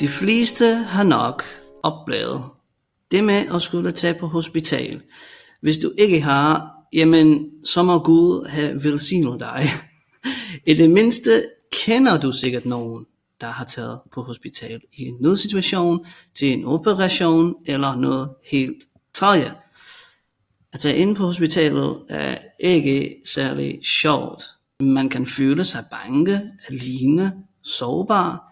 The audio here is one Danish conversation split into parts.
De fleste har nok oplevet det med at skulle tage på hospital. Hvis du ikke har, jamen så må Gud have velsignet dig. I det mindste kender du sikkert nogen, der har taget på hospital i en nødsituation, til en operation eller noget helt tredje. At tage ind på hospitalet er ikke særlig sjovt. Man kan føle sig bange, alene, sårbar.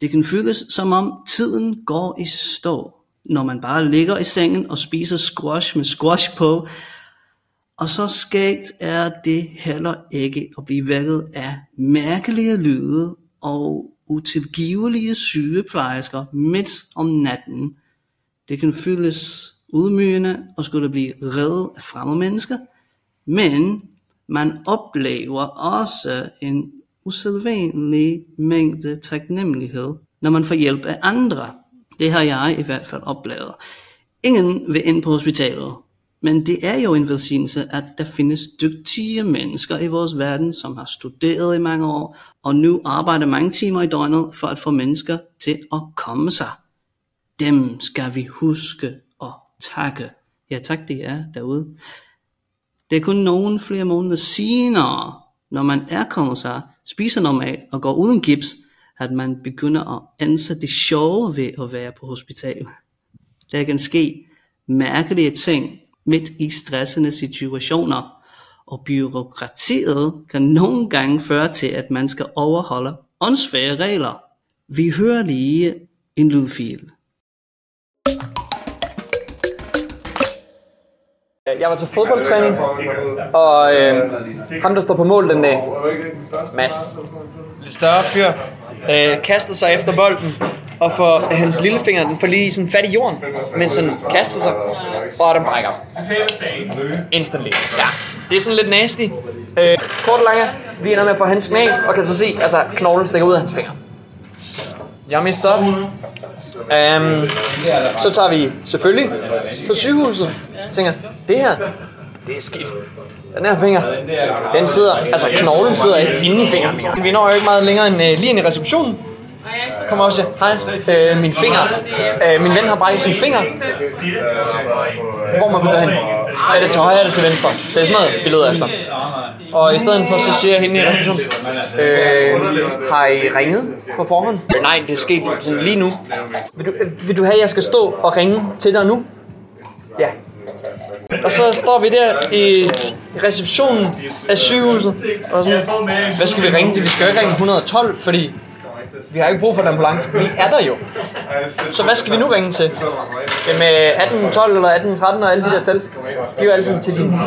Det kan føles som om tiden går i stå, når man bare ligger i sengen og spiser squash med squash på. Og så skægt er det heller ikke at blive vækket af mærkelige lyde og utilgivelige sygeplejersker midt om natten. Det kan føles udmygende og skulle blive reddet af fremmede mennesker, men man oplever også en usædvanlig mængde taknemmelighed, når man får hjælp af andre. Det har jeg i hvert fald oplevet. Ingen vil ind på hospitalet, men det er jo en velsignelse, at der findes dygtige mennesker i vores verden, som har studeret i mange år, og nu arbejder mange timer i døgnet for at få mennesker til at komme sig. Dem skal vi huske og takke. Ja tak, det er derude. Det er kun nogle flere måneder senere, når man er kommet sig, spiser normalt og går uden gips, at man begynder at anse det sjove ved at være på hospital. Der kan ske mærkelige ting midt i stressende situationer, og byråkratiet kan nogle gange føre til, at man skal overholde åndsfære regler. Vi hører lige en lydfil. Jeg var til fodboldtræning, og øh, ham der står på mål den dag, Mads, lidt større fyr, øh, kaster sig efter bolden, og får hans lillefinger, den får lige sådan fat i jorden, mens han kaster sig, og den brækker. Instantly. Ja, det er sådan lidt nasty. Øh, kort og lange, vi ender med at få hans knæ, og kan så se, altså knoglen stikker ud af hans finger. Yummy stuff. Um, så tager vi selvfølgelig på sygehuset. Tænker, det her, det er skidt. Den her finger, den sidder, altså knoglen sidder ikke inde i fingeren. Vi når jo ikke meget længere end uh, lige ind i receptionen. Kommer op og siger, hej, øh, min finger, øh, min ven har brækket sin finger. Hvor må vi gå hen? Er det til højre eller til venstre? Det er sådan noget, vi leder efter. Og i stedet for, så siger hende i receptionen, øh, har I ringet på forhånd? Øh, nej, det er sket sådan lige nu. Vil du, øh, vil du have, at jeg skal stå og ringe til dig nu? Ja. Og så står vi der i receptionen af sygehuset, og sådan, hvad skal vi ringe til? Vi skal jo ikke ringe 112, fordi vi har ikke brug for en ambulance. Vi er der jo. Så hvad skal vi nu ringe til? Jamen øh, 1812 eller 1813 og alle de der tal. De er jo alle sammen til din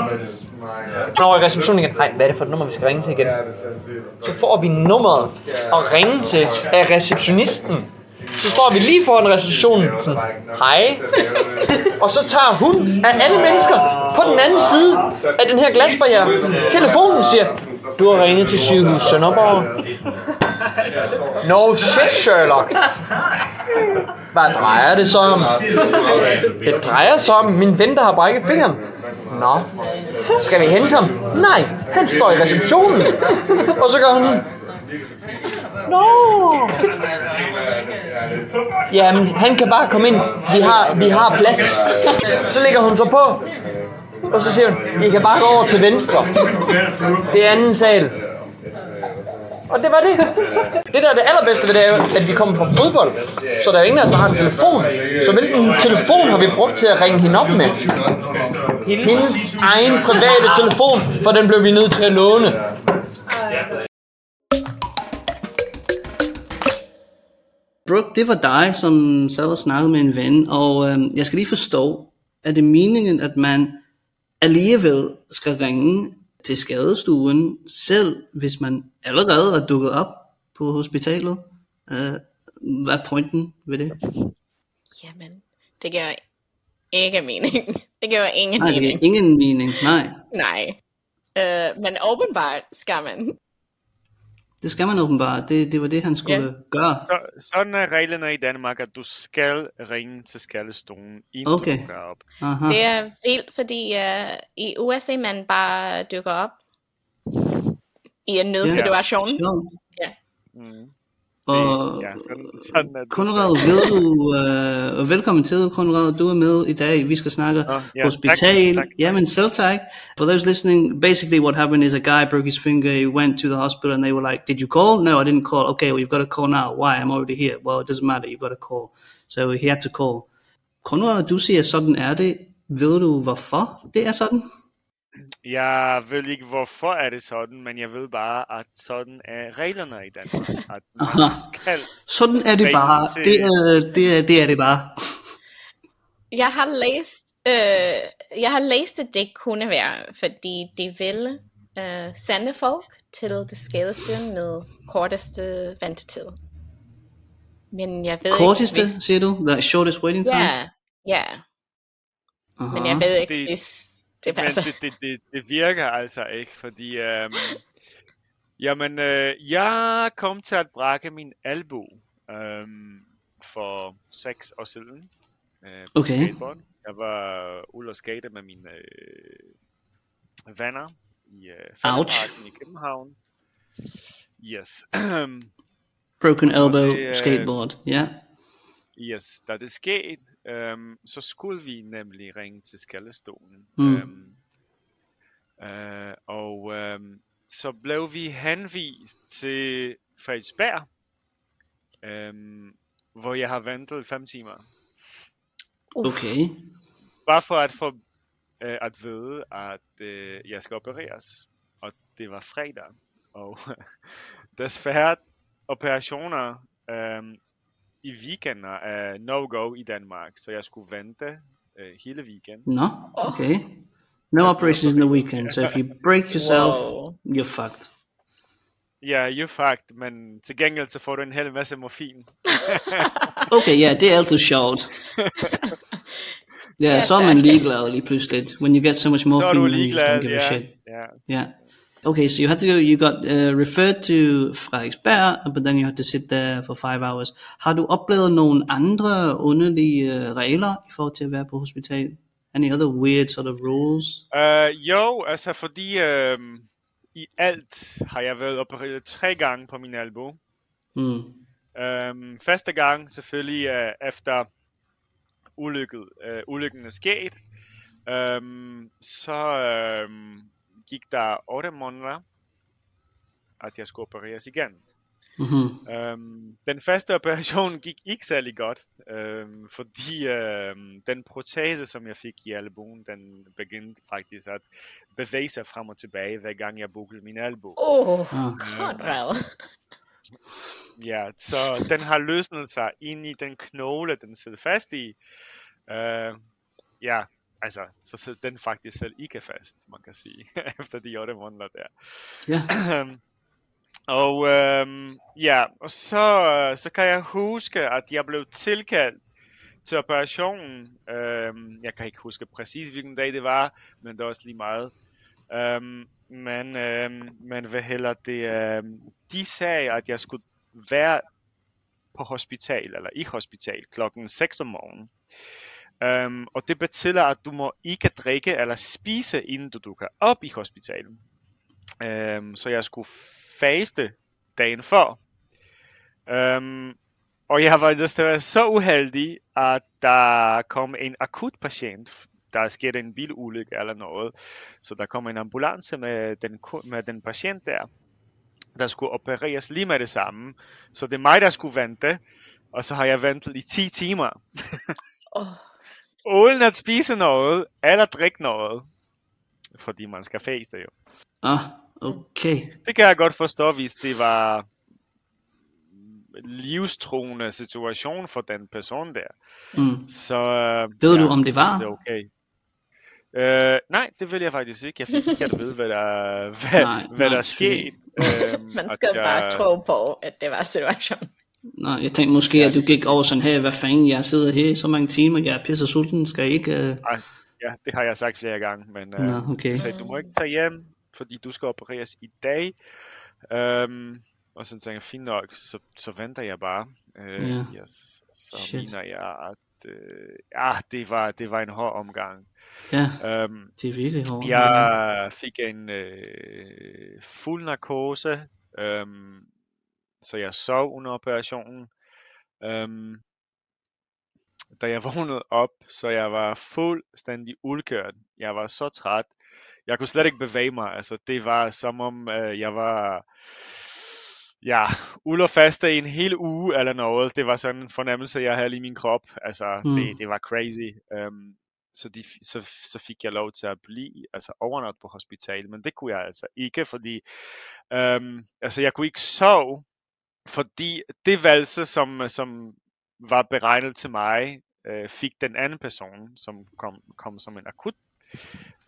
når i receptionen igen, nej, hvad er det for et nummer, vi skal ringe til igen? Så får vi nummeret at ringe til af receptionisten. Så står vi lige foran receptionen, sådan, hej. Og så tager hun af alle mennesker på den anden side af den her glasbarriere telefonen siger, du har ringet til sygehus Sønderborg. No shit, Sherlock. Hvad drejer det så om? Det drejer sig om min ven, der har brækket fingeren. Nå, skal vi hente ham? Nej, han står i receptionen. Og så gør han... Nå. Jamen, han kan bare komme ind. Vi har, vi har plads. Så ligger hun så på. Og så siger hun, I kan bare gå over til venstre. Det er anden sal. Og det var det. Det der er det allerbedste ved det er at vi kommer fra fodbold. Så der er ingen af os, der har en telefon. Så hvilken telefon har vi brugt til at ringe hende op med? Hendes egen private telefon, for den blev vi nødt til at låne. Brooke, det var dig, som sad og snakkede med en ven, og øh, jeg skal lige forstå, er det meningen, at man alligevel skal ringe til skadestuen, selv hvis man allerede er dukket op på hospitalet? Øh, hvad er pointen ved det? Jamen, det giver ikke mening. Det giver ingen Nej, det mening. giver ingen mening, nej. Nej. Øh, men åbenbart skal man. Det skal man åbenbart. Det, det var det, han skulle Ja. gøre. Så, sådan er reglerne i Danmark, at du skal ringe til skallestuen, inden Okay. du dukker op. Aha. Det er vildt, fordi uh, i USA man bare dykker op i en nødsituation. Sjovt. Mm. Og ja, sådan, sådan er. Konrad, ved du, øh, og velkommen til, Konrad, du er med i dag. Vi skal snakke Nå, ja, hospital. tak, tak. Jamen, selv tak. For those listening, basically what happened is a guy broke his finger, he went to the hospital and they were like, did you call? No, I didn't call. Okay, well, you've got to call now. Why? I'm already here. Well, it doesn't matter, you've got to call. So he had to call. Konrad, du siger, sådan er det. Ved du, hvorfor det er sådan? Jeg ved ikke, hvorfor er det sådan, men jeg ved bare, at sådan er reglerne i Danmark. At man skal... Sådan er det bare. Det er det, er, det, er det bare. Jeg har læst, øh, jeg har læst, at det kunne være, fordi de ville øh, sende folk til det skadestuen med korteste ventetid. Men jeg ved Korteste, ikke, hvis... siger du? The shortest waiting time? Ja, ja, men jeg ved ikke, Det- hvis det Men passer. det, det, det, det virker altså ikke, fordi... Øhm, jamen, øh, jeg kom til at brække min albu øhm, for seks år siden. Øh, på Okay. skateboard. Jeg var ude og skate med mine øh, venner i øh, i København. Yes. Broken elbow, det er- skateboard. Ja. Yes, da det skete, øhm, så skulle vi nemlig ringe til skaldestolen. Mm. Øhm, øh, og øhm, så blev vi henvist til Frederiksberg, øhm, hvor jeg har ventet fem timer. Okay. Bare for at få øh, at vide, at øh, jeg skal opereres. Og det var fredag. Og desværre operationer øhm, i weekender er no-go i Danmark, så jeg skulle vente øh, hele weekend. No, okay. No operations in the weekend. So if you break yourself, Wow. you're fucked. Ja, you're fucked, men til gengæld så får du en hel masse morfin. Okay, ja, det er altid sjovt. Ja, så er man ligeglad lige pludselig. When you get so much morphine, you just don't give a ja. shit. ja. Yeah. Okay, so you had to go, you got uh, referred to Frederiksberg, but then you had to sit there for five hours. Har du oplevet nogle andre underlige uh, regler i forhold til at være på hospital? Any other weird sort of rules? Uh, jo, altså fordi øh, i alt har jeg været opereret tre gange på min albu. Mm. Øhm, første gang selvfølgelig øh, efter ulykket, øh, ulykken er sket, øhm, så øhm, gik der 8 måneder, at jeg skulle opereres igen. Mm-hmm. Øhm, den første operation gik ikke særlig godt, øhm, fordi øhm, den protese, som jeg fik i albuen, den begyndte faktisk at bevæge sig frem og tilbage, hver gang jeg bukkede min albu. Åh, oh, Ah. Konrad. Ja, så den har løsnet sig ind i den knogle, den sidder fast i. Uh, ja, altså, så sidder den faktisk selv ikke fast, man kan sige, efter de 8 måneder der. Ja. og øhm, ja, og så, så kan jeg huske, at jeg blev tilkaldt til operationen. Øhm, jeg kan ikke huske præcis, hvilken dag det var, men det er også lige meget. Øhm, men, øhm, men hvad heller det, øhm, de sagde, at jeg skulle være på hospital, eller i hospital, klokken 6 om morgenen. Øhm, og det betyder, at du må ikke drikke eller spise, inden du dukker op i hospitalet. Um, så jeg skulle faste dagen før. Um, og jeg var desværre så uheldig, at der kom en akut patient. Der skete en bilulykke eller noget. Så der kom en ambulance med den, med den patient der, der skulle opereres lige med det samme. Så det er mig, der skulle vente. Og så har jeg ventet i 10 timer. Åh, Uden at spise noget, eller drikke noget. Fordi man skal faste jo. Ah, okay. Det kan jeg godt forstå, hvis det var livstruende situation for den person der. Mm. Så øh, Ved du, om det var? Det er okay. Øh, nej, det vil jeg faktisk ikke. Jeg fik ikke at vide, hvad der, hvad, Nej, hvad der skete. Øhm, man skal jeg- bare tro på, at det var situationen. Nå, jeg tænkte måske, at du gik over sådan her, hvad fanden, jeg sidder her så mange timer, jeg er pisse sulten, skal jeg ikke... Uh... Ja, det har jeg sagt flere gange, men øh, Nå, okay. jeg sagde, du må ikke tage hjem, fordi du skal opereres i dag. Øhm, og så tænkte jeg, fint nok, så, så venter jeg bare. Øh, Ja. yes, så Shit. mener jeg, at øh, ja, det var, det var en hård omgang. Ja, Øhm, det er virkelig hårdt. jeg fik en øh, fuld narkose. Øhm, så jeg sov under operationen. Øhm, da jeg vågnede op, så jeg var fuldstændig udkørt. Jeg var så træt. Jeg kunne slet ikke bevæge mig. Altså, det var som om, øh, jeg var ja, uler faste i en hel uge eller noget. Det var sådan en fornemmelse, jeg havde i min krop. Altså, Mm. det, det var crazy. Um, så, de, så, så fik jeg lov til at blive, altså overnat på hospital, men det kunne jeg altså ikke, fordi um, altså jeg kunne ikke sove, fordi det valse, som, som var beregnet til mig, øh, fik den anden person, som kom, kom som en akut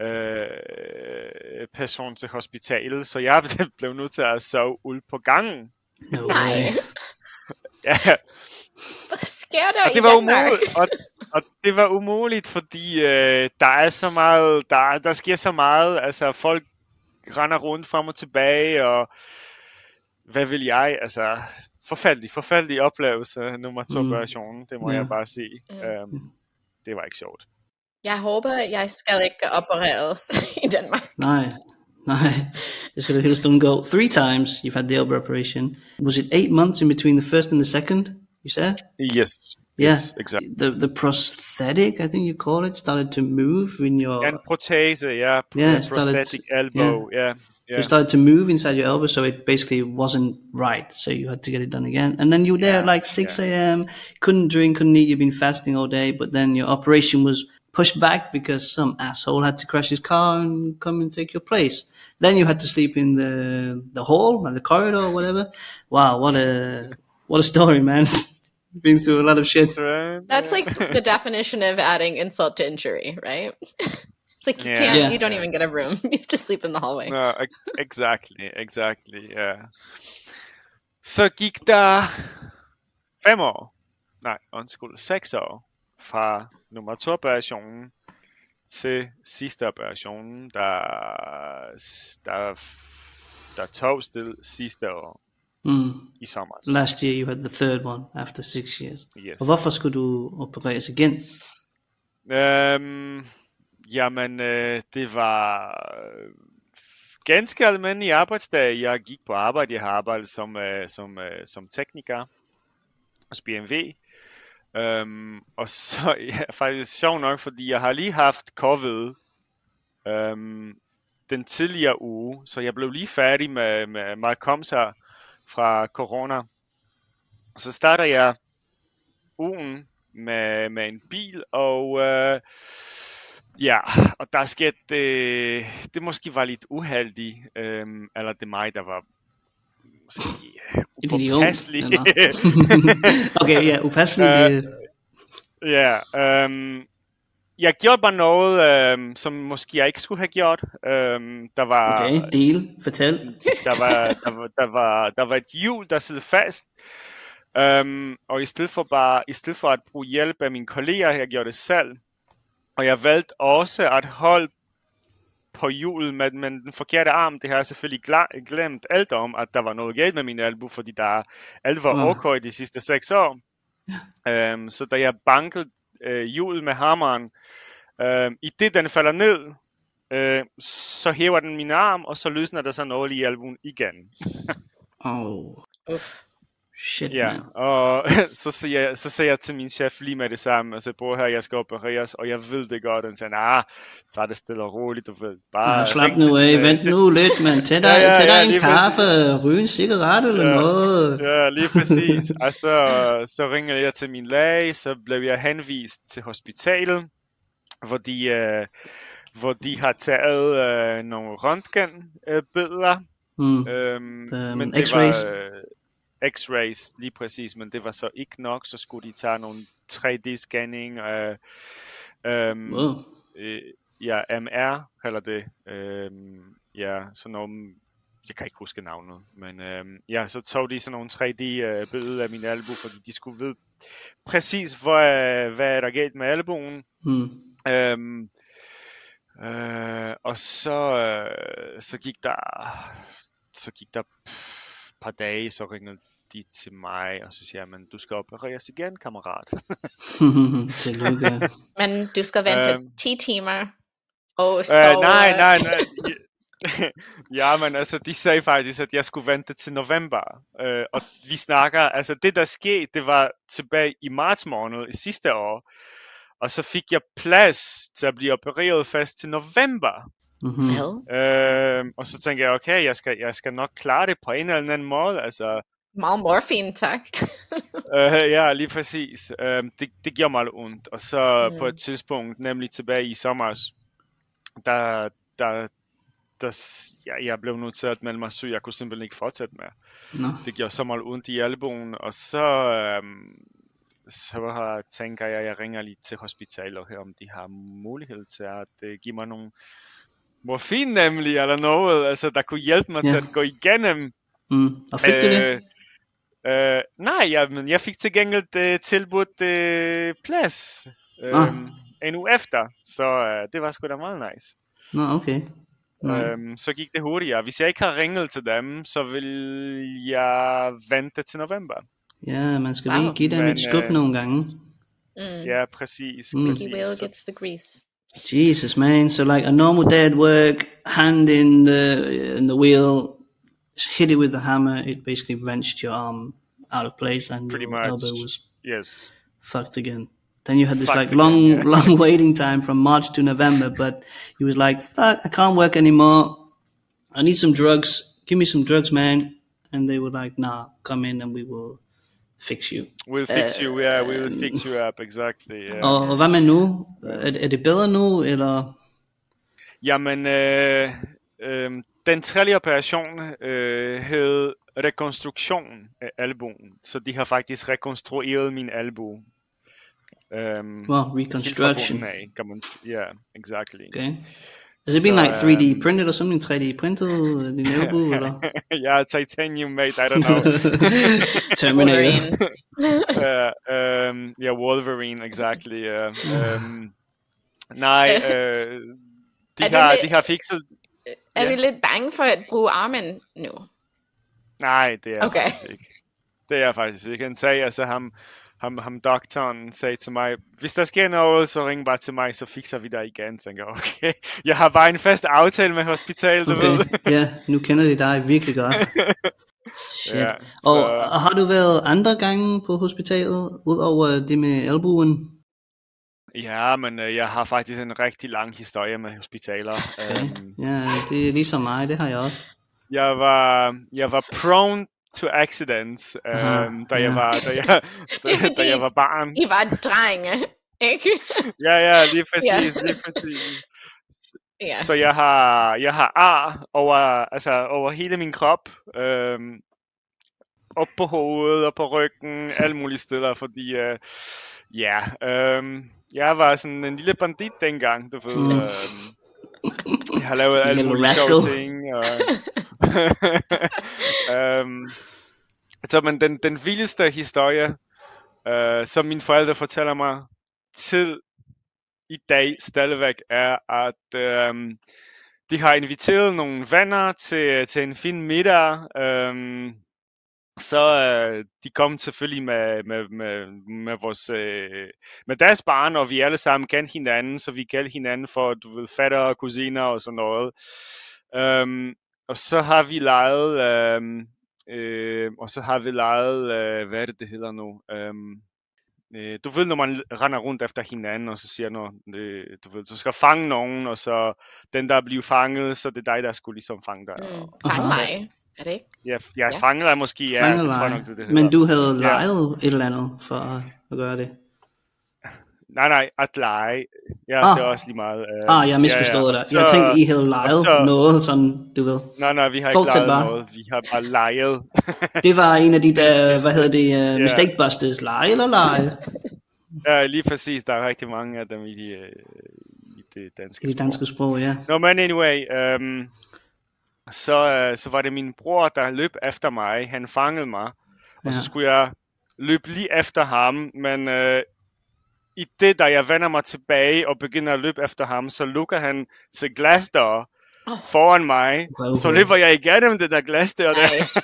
øh, person til hospitalet, så jeg blev nødt til at sove ud på gangen. Nej. Ja, Hvad sker der og det var umuligt, og, og det var umuligt, fordi øh, der er så meget, der, der sker så meget, altså folk render rundt frem og tilbage, og hvad vil jeg, altså forfærdelig, forfærdelig oplevelse, nummer to Mm. operationen, det må Ja. jeg bare sige. Mm. Um, det var ikke sjovt. Jeg håber, jeg skal ikke opereres i Danmark. Nej, nej. Det skal du helst undgå. Three times you've had the elbow operation. Was it eight months in between the first and the second, you said? Yes, Yeah. yes, exactly. The, the prosthetic, I think you call it, started to move in your... En protese, yeah, Yeah, uh, started- prosthetic elbow, yeah, yeah. It started to move inside your elbow, so it basically wasn't right. So you had to get it done again. And then you were there at Yeah, like 6 a.m., couldn't drink, couldn't eat, you've been fasting all day, but then your operation was pushed back because some asshole had to crash his car and come and take your place. Then you had to sleep in the the hall, and the corridor, or whatever. Wow, what a what a story, man. Been through a lot of shit. That's like the definition of adding insult to injury, right? It's like you Yeah. can't, Yeah. you don't even get a room. You have to sleep in the hallway. No, exactly, exactly, yeah. Så gik der fem år, nej, undskyld, seks år, fra nummer to operationen til sidste operationen, der, der, der tog sted sidste år Mm. i sommer. Last year you had the third one after six years. Yes. Og hvorfor skulle du opereres igen? Øhm, jamen, øh, det var øh, ganske almindelig arbejdsdag. Jeg gik på arbejde. Jeg har arbejdet som, øh, som, øh, som tekniker hos BMW. Øhm, og så ja, faktisk sjov nok, fordi jeg har lige haft covid øhm, den tidligere uge, så jeg blev lige færdig med, med, komme sig fra corona. Så starter jeg ugen med, med en bil, og øh, ja, og der skete det, det måske var lidt uheldigt, øh, eller det er mig, der var måske øh, upåpasselig. okay, ja, upasselig. Øh, det, Ja, øhm, jeg gjorde bare noget, øhm, som måske jeg ikke skulle have gjort. Øhm, der var, okay, deal, fortæl. der var, der var, der var, der var et hjul, der sad fast. Øhm, og i stedet for bare, i stedet for at bruge hjælp af mine kolleger, jeg gjorde det selv. Og jeg valgte også at holde på hjulet med, med den forkerte arm. Det har jeg selvfølgelig glemt alt om, at der var noget galt med min albu, fordi der alt var Ah. ok de sidste seks år. Øhm, så da jeg bankede øh, hjulet med hammeren, øh, i det den falder ned, øh, så hæver den min arm, og så løsner der sig noget i albuen igen. Oh, Uff. Shit, Ja, man. og så siger, jeg, så siger jeg til min chef lige med det samme, altså bror her, jeg skal opereres, og jeg ved det godt, og han siger, nah, tag det stille og roligt, du ved, bare Ah, slap nu af, vent nu lidt, man. Tag dig, Ja, ja, tag ja, dig en lige kaffe, ryge en cigaret eller Ja. noget. Ja, lige præcis. og så, så ringer jeg til min læge, så blev jeg henvist til hospitalet, hvor de, øh, hvor de har taget øh, nogle røntgenbilleder. Hmm. Øhm, Øhm, men det X-rays? Var, øh, X-rays, lige præcis, men det var så ikke nok, så skulle de tage nogle 3D-scanning, øh, Wow. øh, ja, MR kalder det, øhm, ja, sådan nogle, jeg kan ikke huske navnet, men øhm, ja, så tog de sådan nogle 3D-billeder af min albu, fordi de skulle vide præcis, hvad, hvad er der galt med albuen, Hmm. Øhm, øh, og så, øh, så gik der så gik der et par dage, så ringede de til mig, og så siger jeg, men du skal opereres igen, kammerat. Tillykke. Men du skal vente Øhm. 10 timer. Og så... øh, nej, nej, nej. ja, men altså, de sagde faktisk, at jeg skulle vente til november. Øh, og vi snakker, altså det der skete, det var tilbage i marts måned i sidste år. Og så fik jeg plads til at blive opereret fast til november. Mm-hmm. Øh, og så tænkte jeg, okay, jeg skal, jeg skal nok klare det på en eller anden måde. Altså, Meget morfin, tak. øh, ja, lige præcis. Øh, det, det gjorde mig lidt ondt. Og så Mm. på et tidspunkt, nemlig tilbage i sommer, der, der, der, ja, jeg blev nødt til at melde mig syg. Jeg kunne simpelthen ikke fortsætte med. Nå. Det gjorde så meget ondt i albuen, og så, øhm, så har, tænker jeg, at jeg ringer lige til hospitalet og hører, om de har mulighed til at øh, give mig nogle morfin nemlig, eller noget, altså der kunne hjælpe mig Ja. til at gå igennem. Mm. Og fik du det? Øh, nej, jeg, men jeg fik til gengæld øh, tilbudt øh, plads øh, Ah. en uge efter, så øh, det var sgu da meget nice. Nå, okay. Nej. Øhm, så gik det hurtigere. Hvis jeg ikke har ringet til dem, så vil jeg vente til november. Ja, man skal Wow. lige give dem Men, et skub øh, nogle gange. Mm. Ja, præcis. Mm. præcis. Whale Så, gets the grease. Jesus, man. So like a normal day at work, hand in the in the wheel, hit it with the hammer. It basically wrenched your arm out of place, and Pretty your much. elbow was yes. fucked again. Then you had this Fucked like again, long, yeah. long waiting time from March to November. But he was like, "Fuck, I can't work anymore. I need some drugs. Give me some drugs, man." And they were like, "Nah, come in and we will fix you." We'll fix you, yeah, we will fix you up, exactly. Yeah. Og, hvad med nu? Er, er det bedre nu, eller? Jamen, øh, øh, den tredje operation øh, hed rekonstruktion af albuen, så de har faktisk rekonstrueret min albu. Øhm, Well, fra reconstruction. af, kan man Yeah, exactly. Okay. Has it been So, like 3D um, printed or something? 3D printed din elbow, eller? yeah, titanium mate, I don't know. Terminator. Wolverine. uh, um, yeah, Wolverine, exactly. Uh, um, nej, uh, de, Er du har, lidt- de har fikset... Er Ja. vi lidt bange for at bruge armen nu? Nej, det er Okay. jeg faktisk ikke. Det er jeg faktisk ikke. Han sagde, altså ham, ham, ham doktoren sagde til mig, hvis der sker noget, så ring bare til mig, så fikser vi dig igen. Så tænker jeg, okay, jeg har bare en fast aftale med hospitalet, du ved. Okay, ja, nu kender de dig virkelig godt. Shit. Ja, og, så- og har du været andre gange på hospitalet, udover det med albuen? Ja, men øh, jeg har faktisk en rigtig lang historie med hospitaler. Okay. Øhm, Ja, det er ligesom mig, det har jeg også. jeg var jeg var prone to accidents, Aha, øhm, da jeg var da jeg, da, da jeg var barn. I var drenge, ikke? Ja, ja, lige præcis, Ja. lige præcis. Ja. Så jeg har jeg har ar over altså over hele min krop, øhm, op på hovedet og på ryggen, alle mulige steder, fordi øh, ja, øhm, jeg var sådan en lille bandit dengang, du ved. Mm. Øhm, jeg har lavet alle mulige rascal. sjove ting. Og, øhm, så men den, den vildeste historie, øh, som mine forældre fortæller mig til i dag stadigvæk, er, at øhm, de har inviteret nogle venner til, til en fin middag. Øhm, så øh, de kom selvfølgelig med, med, med, med, vores, øh, med deres barn, og vi alle sammen kendte hinanden, så vi kaldte hinanden for, du ved, fatter og kusiner og sådan noget. Øhm, og så har vi leget, øhm, øh, og så har vi leget, øh, hvad er det, det hedder nu? Øhm, øh, du ved, når man render rundt efter hinanden, og så siger noget, øh, du ved, du skal fange nogen, og så den, der bliver fanget, så det er dig, der skulle ligesom fange dig. Mm. Fang mig. Er det ikke? ja, jeg Ja. fanger dig måske, ja, det tror jeg nok, det, det hedder. Men du havde Ja. lejet et eller andet for at, gøre det. Nej, nej, at lege. Ja, Ah. det er også lige meget. Øh, Ah, jeg misforstod ja, ja. dig. Jeg tænkte, I havde lejet så- noget, sådan, du ved. Nej, nej, vi har Fortsæt ikke leget bare. noget. Vi har bare leget. Det var en af de der, hvad hedder det, uh, Mistake Busters, lege eller lege? ja, lige præcis. Der er rigtig mange af dem i, de, øh, i det danske I det danske sprog, ja. Nå, men anyway, øhm, så, øh, så var det min bror, der løb efter mig. Han fangede mig, og så Ja. skulle jeg løbe lige efter ham, men øh, i det, da jeg vender mig tilbage og begynder at løbe efter ham, så lukker han til glasdør Åh. foran mig. Wow. Så løber jeg igennem det der glasdør der. Nice.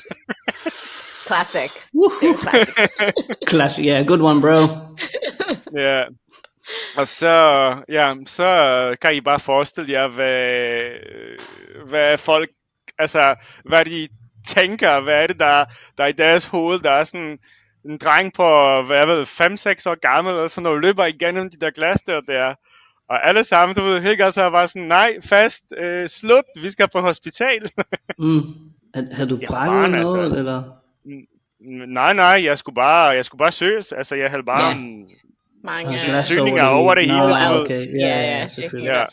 Classic. Er Woohoo. classic. Classic, yeah, good one, bro. Ja. Og så, ja, så kan I bare forestille jer, hvad, hvad folk, altså, hvad de tænker, hvad er det, der, der er i deres hoved, der er sådan en dreng på, hvad jeg ved, 5-6 år gammel, og sådan noget, løber igennem de der glas der, der. Og alle sammen, du ved, helt så var sådan, nej, fast, øh, slut, vi skal på hospital. Mm. Har, du Ja, brækket noget, altså. eller? nej, nej, jeg skulle bare, jeg skulle bare søges. Altså, jeg havde bare Ja. ja. Mange Altså, øh, glas Søgninger over over det Nå, hele, ja, okay. Ja, ja, ja,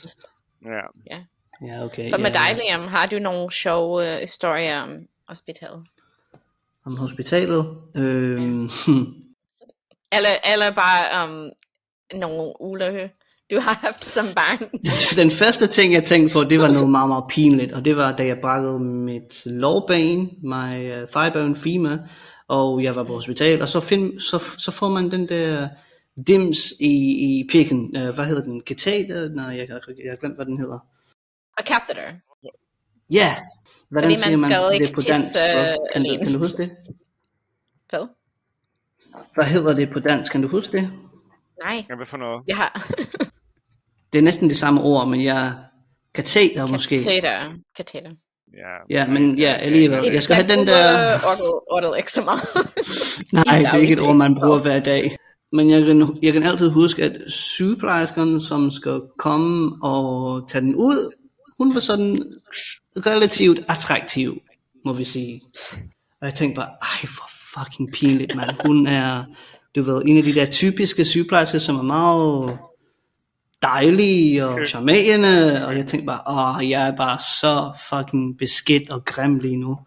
ja, Ja. Ja. Okay. Så med ja. dig, Liam, har du nogle sjove øh, historier om hospitalet? Om hospitalet? Øhm, Eller, eller bare om nogle ulykke, du har haft som barn? Den første ting, jeg tænkte på, det var noget meget, meget pinligt, og det var, da jeg brækkede mit lårben, my uh, thigh bone femur, og jeg var på hospital, og så, find, så, så får man den der dims i, i pikken, uh, hvad hedder den, kateter? Nej, jeg, jeg, jeg har glemt, hvad den hedder. Og catheter. Ja, yeah. hvordan Fordi man siger man skal det på dansk? tisse, Kan, du, kan du huske det? Hvad? Hvad hedder det på dansk? Kan du huske det? Nej, ja hvad for noget? jeg har Det er næsten det samme ord, men jeg... Kateter måske. catheter. Catheter. Ja, Ja, men ja, alligevel. Jeg skal have den der... Ordet ikke så meget. Nej, det er ikke et ord, man bruger hver dag. Men jeg kan, jeg kan altid huske, at sygeplejerskeren, som skal komme og tage den ud, hun var sådan relativt attraktiv, må vi sige. Og jeg tænkte bare, ej, hvor fucking pinligt, mand. Hun er, du ved, en af de der typiske sygeplejersker, som er meget dejlige og charmerende, og jeg tænkte bare, åh, jeg er bare så fucking beskidt og grim lige nu.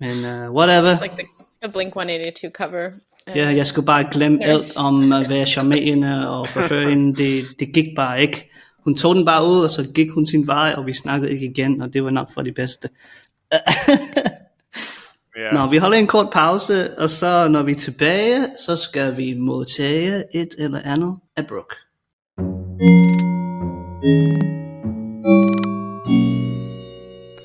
Men uh, whatever. Like the, the Blink 182 cover. Uh, Ja, jeg skulle bare glemme Yes. alt om at være charmerende og forførende. Det, det gik bare ikke. Hun tog den bare ud, og så gik hun sin vej, og vi snakkede ikke igen, og det var nok for det bedste. ja. Nå, vi holder en kort pause, og så når vi er tilbage, så skal vi modtage et eller andet af Brooke.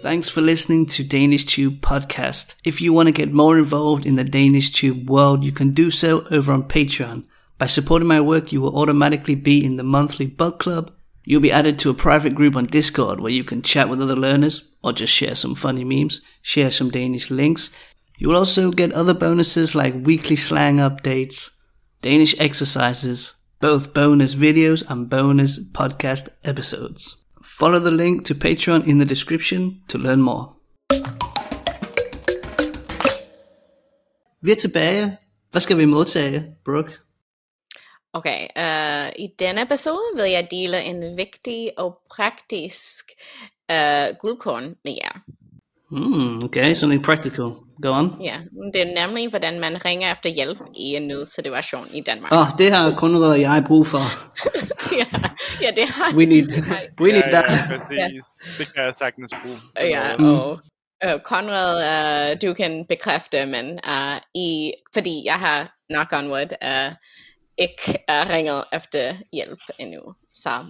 Thanks for listening to Danish Tube Podcast. If you want to get more involved in the Danish Tube world, you can do so over on Patreon. By supporting my work, you will automatically be in the monthly book club. You'll be added to a private group on Discord where you can chat with other learners or just share some funny memes, share some Danish links. You will also get other bonuses like weekly slang updates, Danish exercises, both bonus videos and bonus podcast episodes. Follow the link to Patreon in the description to learn more. Vi er tilbage. Hvad skal vi modtage, Brooke? Okay, uh, i denne episode vil jeg dele en vigtig og praktisk uh, guldkorn med jer. Hmm, okay, something practical. Go on. Ja, det er nemlig, hvordan man ringer efter hjælp i en nødsituation i Danmark. Åh, oh, det har Konrad og jeg brug for. ja, ja, det har We need, we need ja, that. ja, præcis. Det kan jeg sagtens bruge. Ja, og øh, Conrad, øh, du kan bekræfte, men øh, i, fordi jeg har, knock on wood, øh, ikke øh, ringet efter hjælp endnu. Så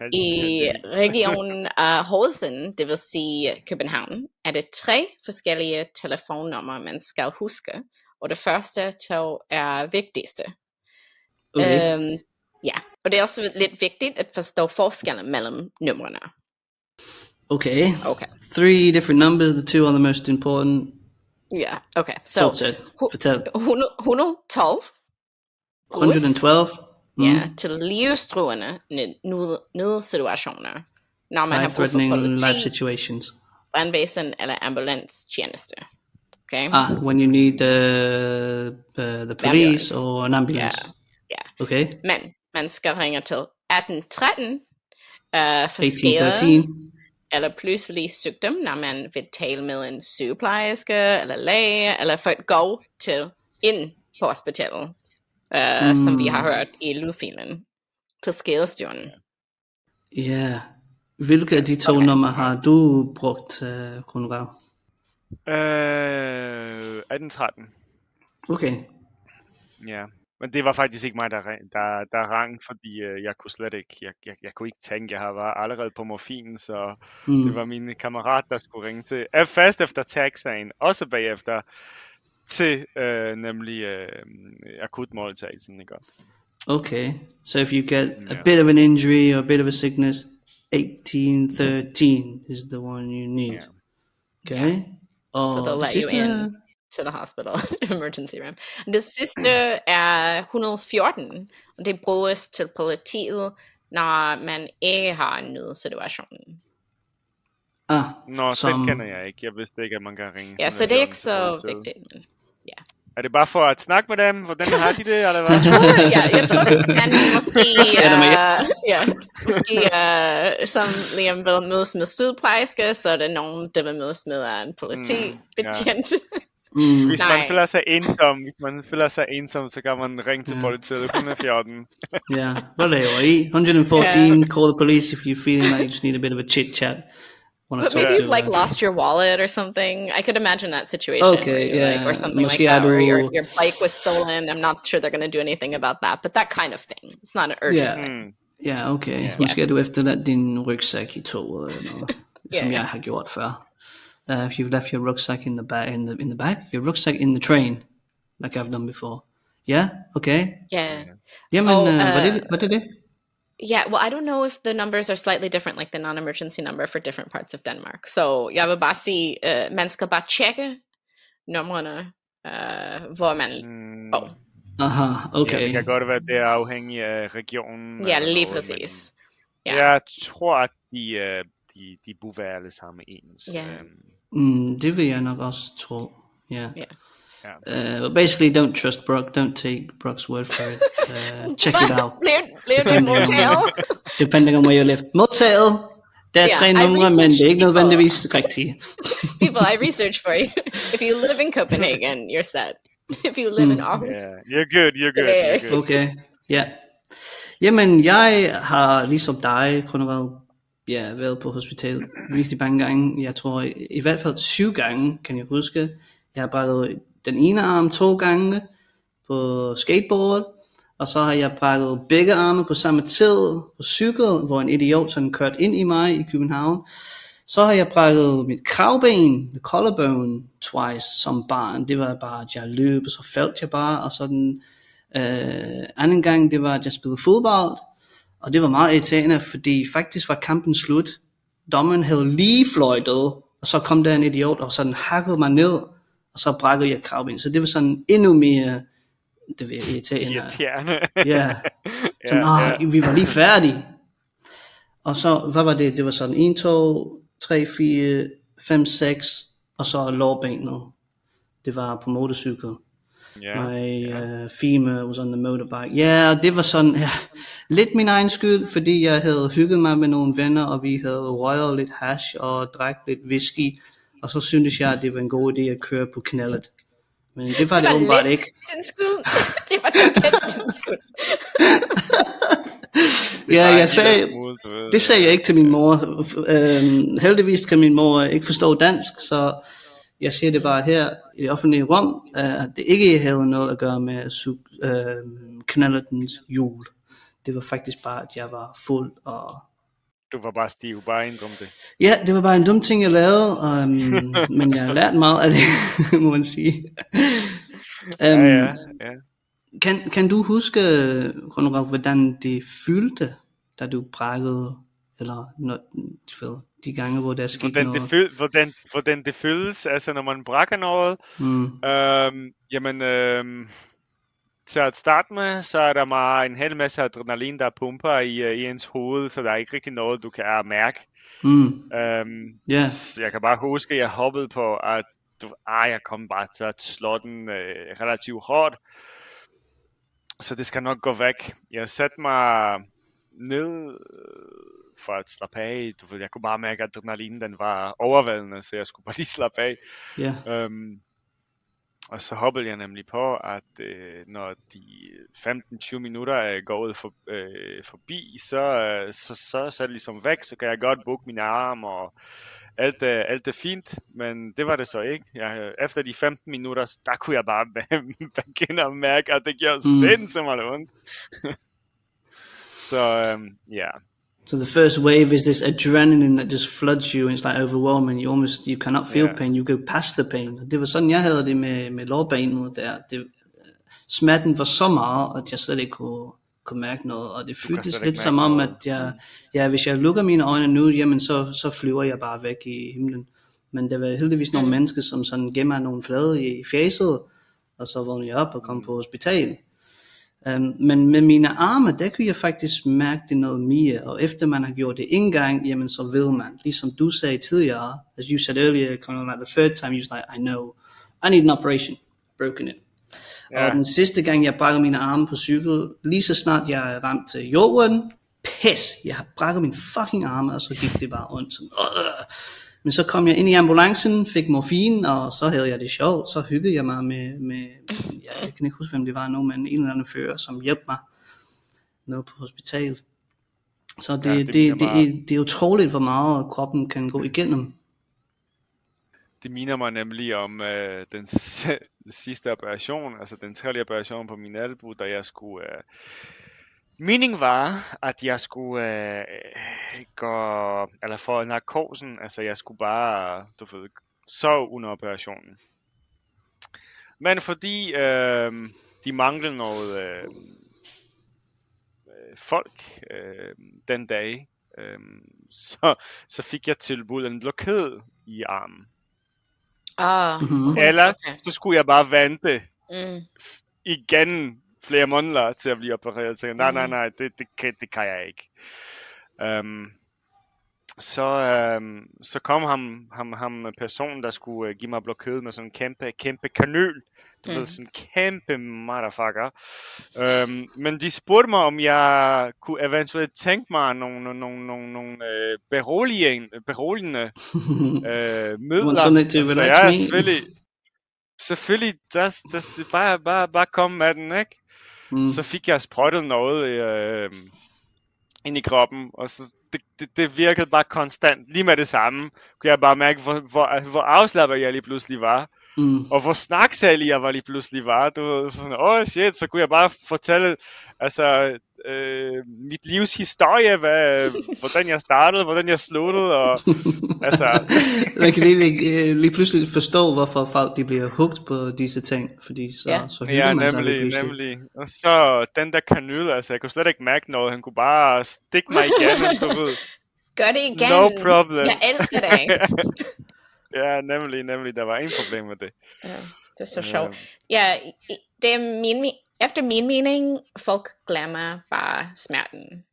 Helt- i regionen af Hovedsen, det vil sige København, er det tre forskellige telefonnumre, man skal huske. Og det første to er vigtigste. Okay. Øhm, ja, og det er også lidt vigtigt at forstå forskellen mellem numrene. Okay. Okay. Three different numbers, the two are the most important. Ja, okay. Så hu- Fortæl. 100 112 112. Mm. Ja, til livstruende nød- nød- nødsituationer, når man har brug for Life-threatening life politi, situations. brandvæsen eller ambulancetjeneste. Okay? Ah, when you need uh, uh, the police Ambulance. or an ambulance. Ja. Okay. Men man skal ringe til 1813 uh, for skade 1813. eller pludselig sygdom, når man vil tale med en sygeplejerske eller læge, eller for at gå til ind på hospitalet, uh, mm. som vi har hørt i lydfilen, til skadestyrene. Ja. Hvilke af de to Okay. numre har du brugt, uh, Konrad? Øh, 1813. Okay. Ja. Men det var faktisk ikke mig, der, der, der rang, fordi øh, jeg kunne slet ikke, jeg, jeg, jeg kunne ikke tænke, jeg var allerede på morfin, så Mm. det var min kammerat, der skulle ringe til, øh, først efter taxaen, også bagefter til øh, nemlig øh, akutmåltagelsen, ikke også? Okay. So if you get a bit of an injury or a bit of a sickness, 1813 is the one you need. Yeah. Okay. Og So they'll let you sidste- in to the hospital emergency room. Det sidste er 114, og det bruges til politiet, når man ikke har en nødsituation. Ah, Nå, Som- den kender jeg ikke. Jeg vidste ikke, at man kan ringe. Ja, så 114 det er ikke så vigtigt. Men, Er det bare for at snakke med dem? Hvordan har de det, eller hvad? ja, jeg tror, hvis man måske, sker der med uh, ja, måske uh, som Liam vil mødes med sygeplejerske, så er der nogen, der vil mødes med uh, en politibetjent. mm, Hvis man Nej. føler sig ensom, hvis man føler sig ensom, så kan man ringe til Ja. politiet 114. yeah. Hvad laver I? 114, call the police if you're feeling like you just need a bit of a chit chat. Want But to talk maybe you've like uh, lost your wallet or something. I could imagine that situation. Okay, where you're like, yeah. or something Måske like that, or your, your bike was stolen. I'm not sure they're going to do anything about that, but that kind of thing. It's not an urgent. Yeah. thing. Mm. Ja, okay. Måske er du efterladt din rygsæk i toget eller noget, som Ja. jeg har gjort før. Uh, if you've left your rucksack in the back, in the in the back, your rucksack in the train, like I've done before. Yeah, okay. Yeah. Jamen, Og, uh, hvad er øh, det? Hvad er det? Yeah, well, I don't know if the numbers are slightly different, like the non-emergency number for different parts of Denmark. So jeg vil bare sige, uh, man skal bare tjekke numrene, uh, hvor man... Mm. Aha, Ja, okay. det kan godt være, det er afhængigt af regionen. ja, eller lige noget, præcis. Men Ja. Jeg tror, at de, øh, de, de burde være alle sammen ens. Ja. Øhm, Mm, det vil jeg nok også tro. Yeah. Ja. Uh, but basically, don't trust Brock. Don't take Brock's word for it. Uh, check it out. Det motel? Depending on where you live. Motel. Der er Yeah, tre numre, men det er ikke nødvendigvis rigtige. People, I research for you. If you live in Copenhagen, you're set. If you live in Aarhus, yeah. You're good, you're good, Yeah. you're good. Okay, ja. Jamen, jeg har ligesom dig, Konrad, ja, været på hospitalet virkelig mange gange. Jeg tror i, i hvert fald syv gange, kan jeg huske. Jeg har brækket den ene arm to gange på skateboard, og så har jeg pakket begge arme på samme tid på cykel, hvor en idiot sådan kørte ind i mig i København. Så har jeg brækket mit kravben, the collarbone, twice som barn. Det var bare, at jeg løb, og så faldt jeg bare, og sådan Øh, anden gang, det var, at jeg spillede fodbold, og det var meget irriterende, fordi faktisk var kampen slut. Dommeren havde lige fløjtet, og så kom der en idiot, og sådan hakkede mig ned, og så brækkede jeg kravben. Så det var sådan endnu mere, det var irriterende. Irriterende. Ja, sådan, ja, åh, vi var lige færdige. Og så, hvad var det? Det var sådan 1, 2, 3, 4, 5, 6, og så lårbenet. Det var på motorcykel. ja. My uh, femur was on the motorbike. Ja, yeah, det var sådan ja, lidt min egen skyld, fordi jeg havde hygget mig med nogle venner, og vi havde røget lidt hash og drak lidt whisky, og så syntes jeg, at det var en god idé at køre på knallet. Men det var det, var åbenbart ikke. Det var din skyld. Ja, jeg sagde, det sagde jeg ikke til min mor. Øhm, heldigvis kan min mor ikke forstå dansk, så jeg siger det bare her i det offentlige rum, at det ikke havde noget at gøre med øh, knallertens jul. Det var faktisk bare, at jeg var fuld og Du var bare stiv, bare indrøm det. Ja, det var bare en dum ting, jeg lavede, um, men jeg har lært meget af det, må man sige. Um, Ja, ja, ja. Kan, kan du huske, Konrad, hvordan det følte, da du brækkede, eller når, ved, de gange, hvor der skete Hvordan noget? det, føl, hvordan, hvordan det føles, altså når man brækker noget. Mm, Øhm, jamen, øhm, til at starte med, så er der bare en hel masse adrenalin, der pumper i, øh, i ens hoved, så der er ikke rigtig noget, du kan mærke. mm, Øhm, Ja. s- Jeg kan bare huske, at jeg hoppede på, at du, ah, jeg kom bare til at slå den øh, relativt hårdt. Så det skal nok gå væk. Jeg satte mig ned øh, for at slappe af. Du ved, jeg kunne bare mærke, at adrenalin den var overvældende, så jeg skulle bare lige slappe af. ja, Øhm, og så hoppede jeg nemlig på, at øh, når de 15-20 minutter er gået for, øh, forbi, så, øh, så, så, så er det ligesom væk, så kan jeg godt bukke min arm, og alt er, alt er fint, men det var det så ikke. Jeg, efter de 15 minutter, der kunne jeg bare begynde at mærke, at det gjorde Mm. sindssygt meget ondt. så øhm, ja, So the first wave is this adrenaline that just floods you, and it's like overwhelming. You almost you cannot feel Ja. pain. You go past the pain. Det var sådan jeg havde det med med lårbenet der. Det, smerten var så meget, at jeg slet ikke kunne kunne mærke noget, og det føltes lidt som om, noget. at jeg, ja, hvis jeg lukker mine øjne nu, jamen så, så flyver jeg bare væk i himlen. Men der var heldigvis nogle Mm. mennesker, som sådan gemmer nogle flade i fjeset, og så vågnede jeg op og kom på hospital. Um, men med mine arme, der kunne jeg faktisk mærke det noget mere, og efter man har gjort det en gang, jamen så ved man, ligesom du sagde tidligere, as you said earlier, kind of like the third time, you was like, I know, I need an operation, broken it. Ja. Og den sidste gang, jeg brækker mine arme på cykel, lige så snart jeg ramt til jorden, pis, jeg har brækket mine fucking arme, og så gik det bare ondt. Sådan. Men så kom jeg ind i ambulancen, fik morfin, og så havde jeg det sjovt. Så hyggede jeg mig med, med jeg kan ikke huske, hvem det var nu, men en eller anden fører, som hjalp mig nede på hospitalet. Så det, Ja, det det, bliver det, det, er, utroligt, hvor meget kroppen kan gå igennem. Det minder mig nemlig om øh, den sidste operation, altså den tredje operation på min albu, da jeg skulle... Øh, meningen var, at jeg skulle øh, gå, eller få narkosen, altså jeg skulle bare, du ved, sove under operationen. Men fordi øh, de manglede noget øh, øh, folk øh, den dag, øh, så, så fik jeg tilbudt en blokade i armen. Ah, Mhm. Ellers okay. så skulle jeg bare vente Mm. igen flere måneder til at blive opereret. Tænkte, nej, nej, Mm. nej, det, det, kan, det kan jeg ikke. Um, så, um, så kom ham, ham, ham personen, der skulle uh, give mig blokade med sådan en kæmpe, kæmpe kanøl. Du mm. ved, sådan en kæmpe motherfucker. Um, men de spurgte mig, om jeg kunne eventuelt tænke mig nogle, nogle, nogle, nogle, uh, beroligende, beroligende øh. Want something to Altså, selvfølgelig, selvfølgelig, just, just, bare, bare, bare kom med den, ikke? Mm. Så fik jeg sprøjtet noget øh, ind i kroppen, og så det, det, det virkede bare konstant. Lige med det samme kunne jeg bare mærke, hvor, hvor, hvor afslappet jeg lige pludselig var. Mm. Og hvor snaksalig jeg var lige pludselig var. Du ved, sådan, åh oh shit, så kunne jeg bare fortælle, altså, øh, mit livs historie, hvad, hvordan jeg startede, hvordan jeg sluttede, og altså, Man kan lige, lige, lige pludselig forstå, hvorfor folk de bliver hugt på disse ting, fordi så, Ja. så hygger Ja, man sig lige nemlig, nemlig. Og så den der kanyl, altså jeg kunne slet ikke mærke noget. Han kunne bare stikke mig igennem, du ved. Gør det igen. No problem. Jeg elsker det. ja, nemlig, nemlig. Der var ingen problem med det. Ja, det er så sjovt. Ja, i- det er min, me- efter min mening, folk glemmer bare smerten.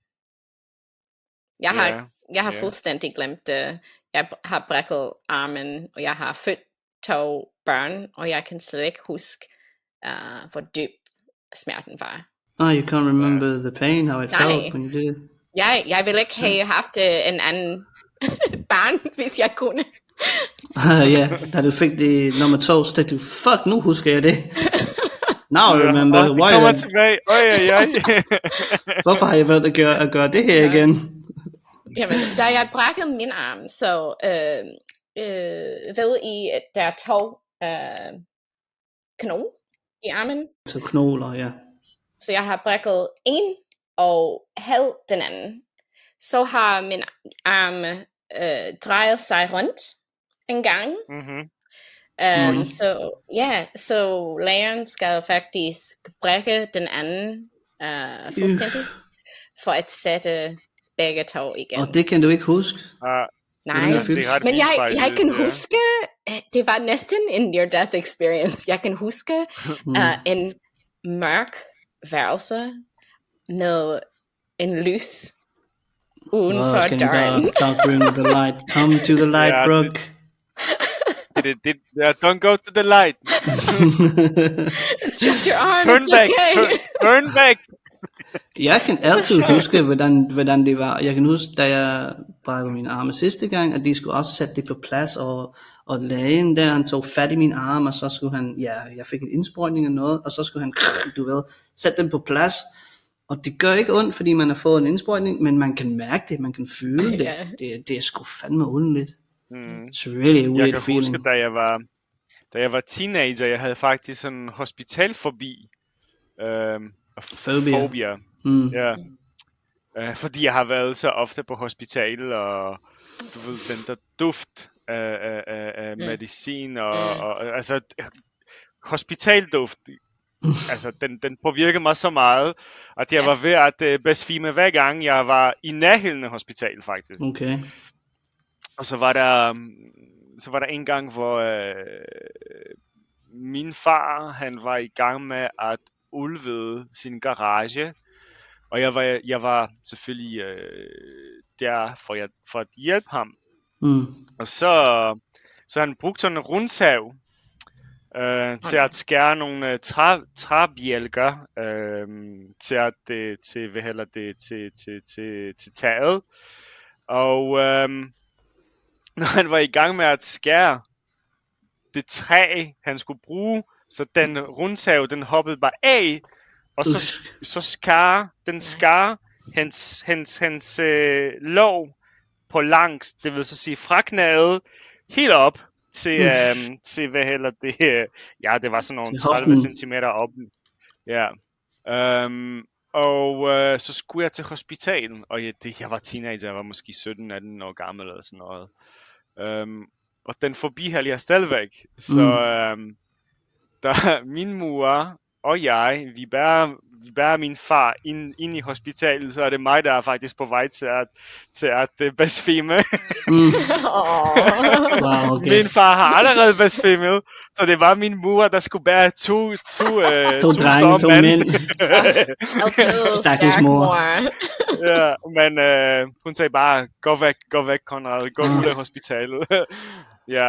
Jeg har, Ja, jeg har ja. fuldstændig glemt det. Jeg har brækket armen, og jeg har født to børn, og jeg kan slet ikke huske, uh, hvor dyb smerten var. Oh, you can't remember the pain, how it Nej. felt when you did it. Jeg, jeg ville ikke have haft øh, en anden barn, hvis jeg kunne. Ah, ja, da du fik det nummer to, så tænkte du, fuck, nu husker jeg det. Now I remember, det why kommer tilbage. Øj, øj, øj. Hvorfor har jeg valgt at gøre, at gøre det her Ja. igen? Jamen, da jeg brækkede min arm, så øh, øh, ved I, at der er to øh, knogle i armen. Så knogler, ja. Så jeg har brækket en og halv den anden. Så har min arm øh, drejet sig rundt en gang. Mhm. Um, Mhm. Så ja, så lægen skal faktisk brække den anden uh, fuldstændig for at sætte begge to igen. Og det kan du ikke huske. Ah, Nej, det det men jeg, faktisk, jeg kan ja. huske, at det var næsten en near-death experience. Jeg kan huske Mm. uh, en mørk værelse med en lys uden Åh, for døren. dark, dark room with the light. Come to the light, Ja, Brooke. Det, det, det, yeah, don't go to the light. Shut your arm, Turn it's back. okay. Turn, turn back. jeg kan altid huske, hvordan, hvordan det var. Jeg kan huske, da jeg brækkede min arme sidste gang, at de skulle også sætte det på plads, og, og lægen der, han tog fat i min arm, og så skulle han, ja, jeg fik en indsprøjtning af noget, og så skulle han, du ved, sætte den på plads. Og det gør ikke ondt, fordi man har fået en indsprøjtning, men man kan mærke det, man kan føle det. Ja. Det, det er sgu fandme underligt. Mm. It's really a Jeg weird kan feeling. huske, da jeg var, da jeg var teenager, jeg havde faktisk sådan en hospitalforbi. Øhm, Phobia. Phobia. Mm. Ja. Øh, fordi jeg har været så ofte på hospital, og du ved, den der duft af, af, af, af Mm. medicin, og, Mm. og altså hospitalduft altså, den, den påvirkede mig så meget, at jeg var ved at øh, besvime hver gang, jeg var i nærheden af hospitalet, faktisk. Okay. Og så var der, um, så var der en gang, hvor øh, min far, han var i gang med at ulvede sin garage, og jeg var, jeg var selvfølgelig øh, der for, jeg, for at hjælpe ham. Mm. Og så, så han brugte sådan en rundsav øh, til at skære nogle øh, træ, træbjælker øh, til at det, til, hvad hedder det, til, til, til, til taget. Og øh, når han var i gang med at skære det træ, han skulle bruge, så den rundsav, den hoppede bare af, og så, så skar, den skar hans, hans, hans øh, lov på langs, det vil så sige fra knæet, helt op til, øhm, til hvad hedder det, øh, ja, det var sådan nogle Til 30 hoften. cm op. Ja. Øhm, og øh, så skulle jeg til hospitalen, og jeg, det, jeg var teenager, jeg var måske 17-18 år gammel eller sådan noget. Øhm, og den forbihalder jeg stadigvæk. Så Mm. øhm, der, min mor og jeg, vi bærer, vi bærer min far ind, ind i hospitalet, så er det mig, der er faktisk på vej til at, til at uh, besvime. Mm. Wow, okay. Min far har allerede besvimet, så det var min mor, der skulle bære to, to, uh, To drenge, to mænd. Altid Stakkels mor. ja, men uh, hun sagde bare, gå væk, gå væk, Konrad, gå ud af hospitalet. ja,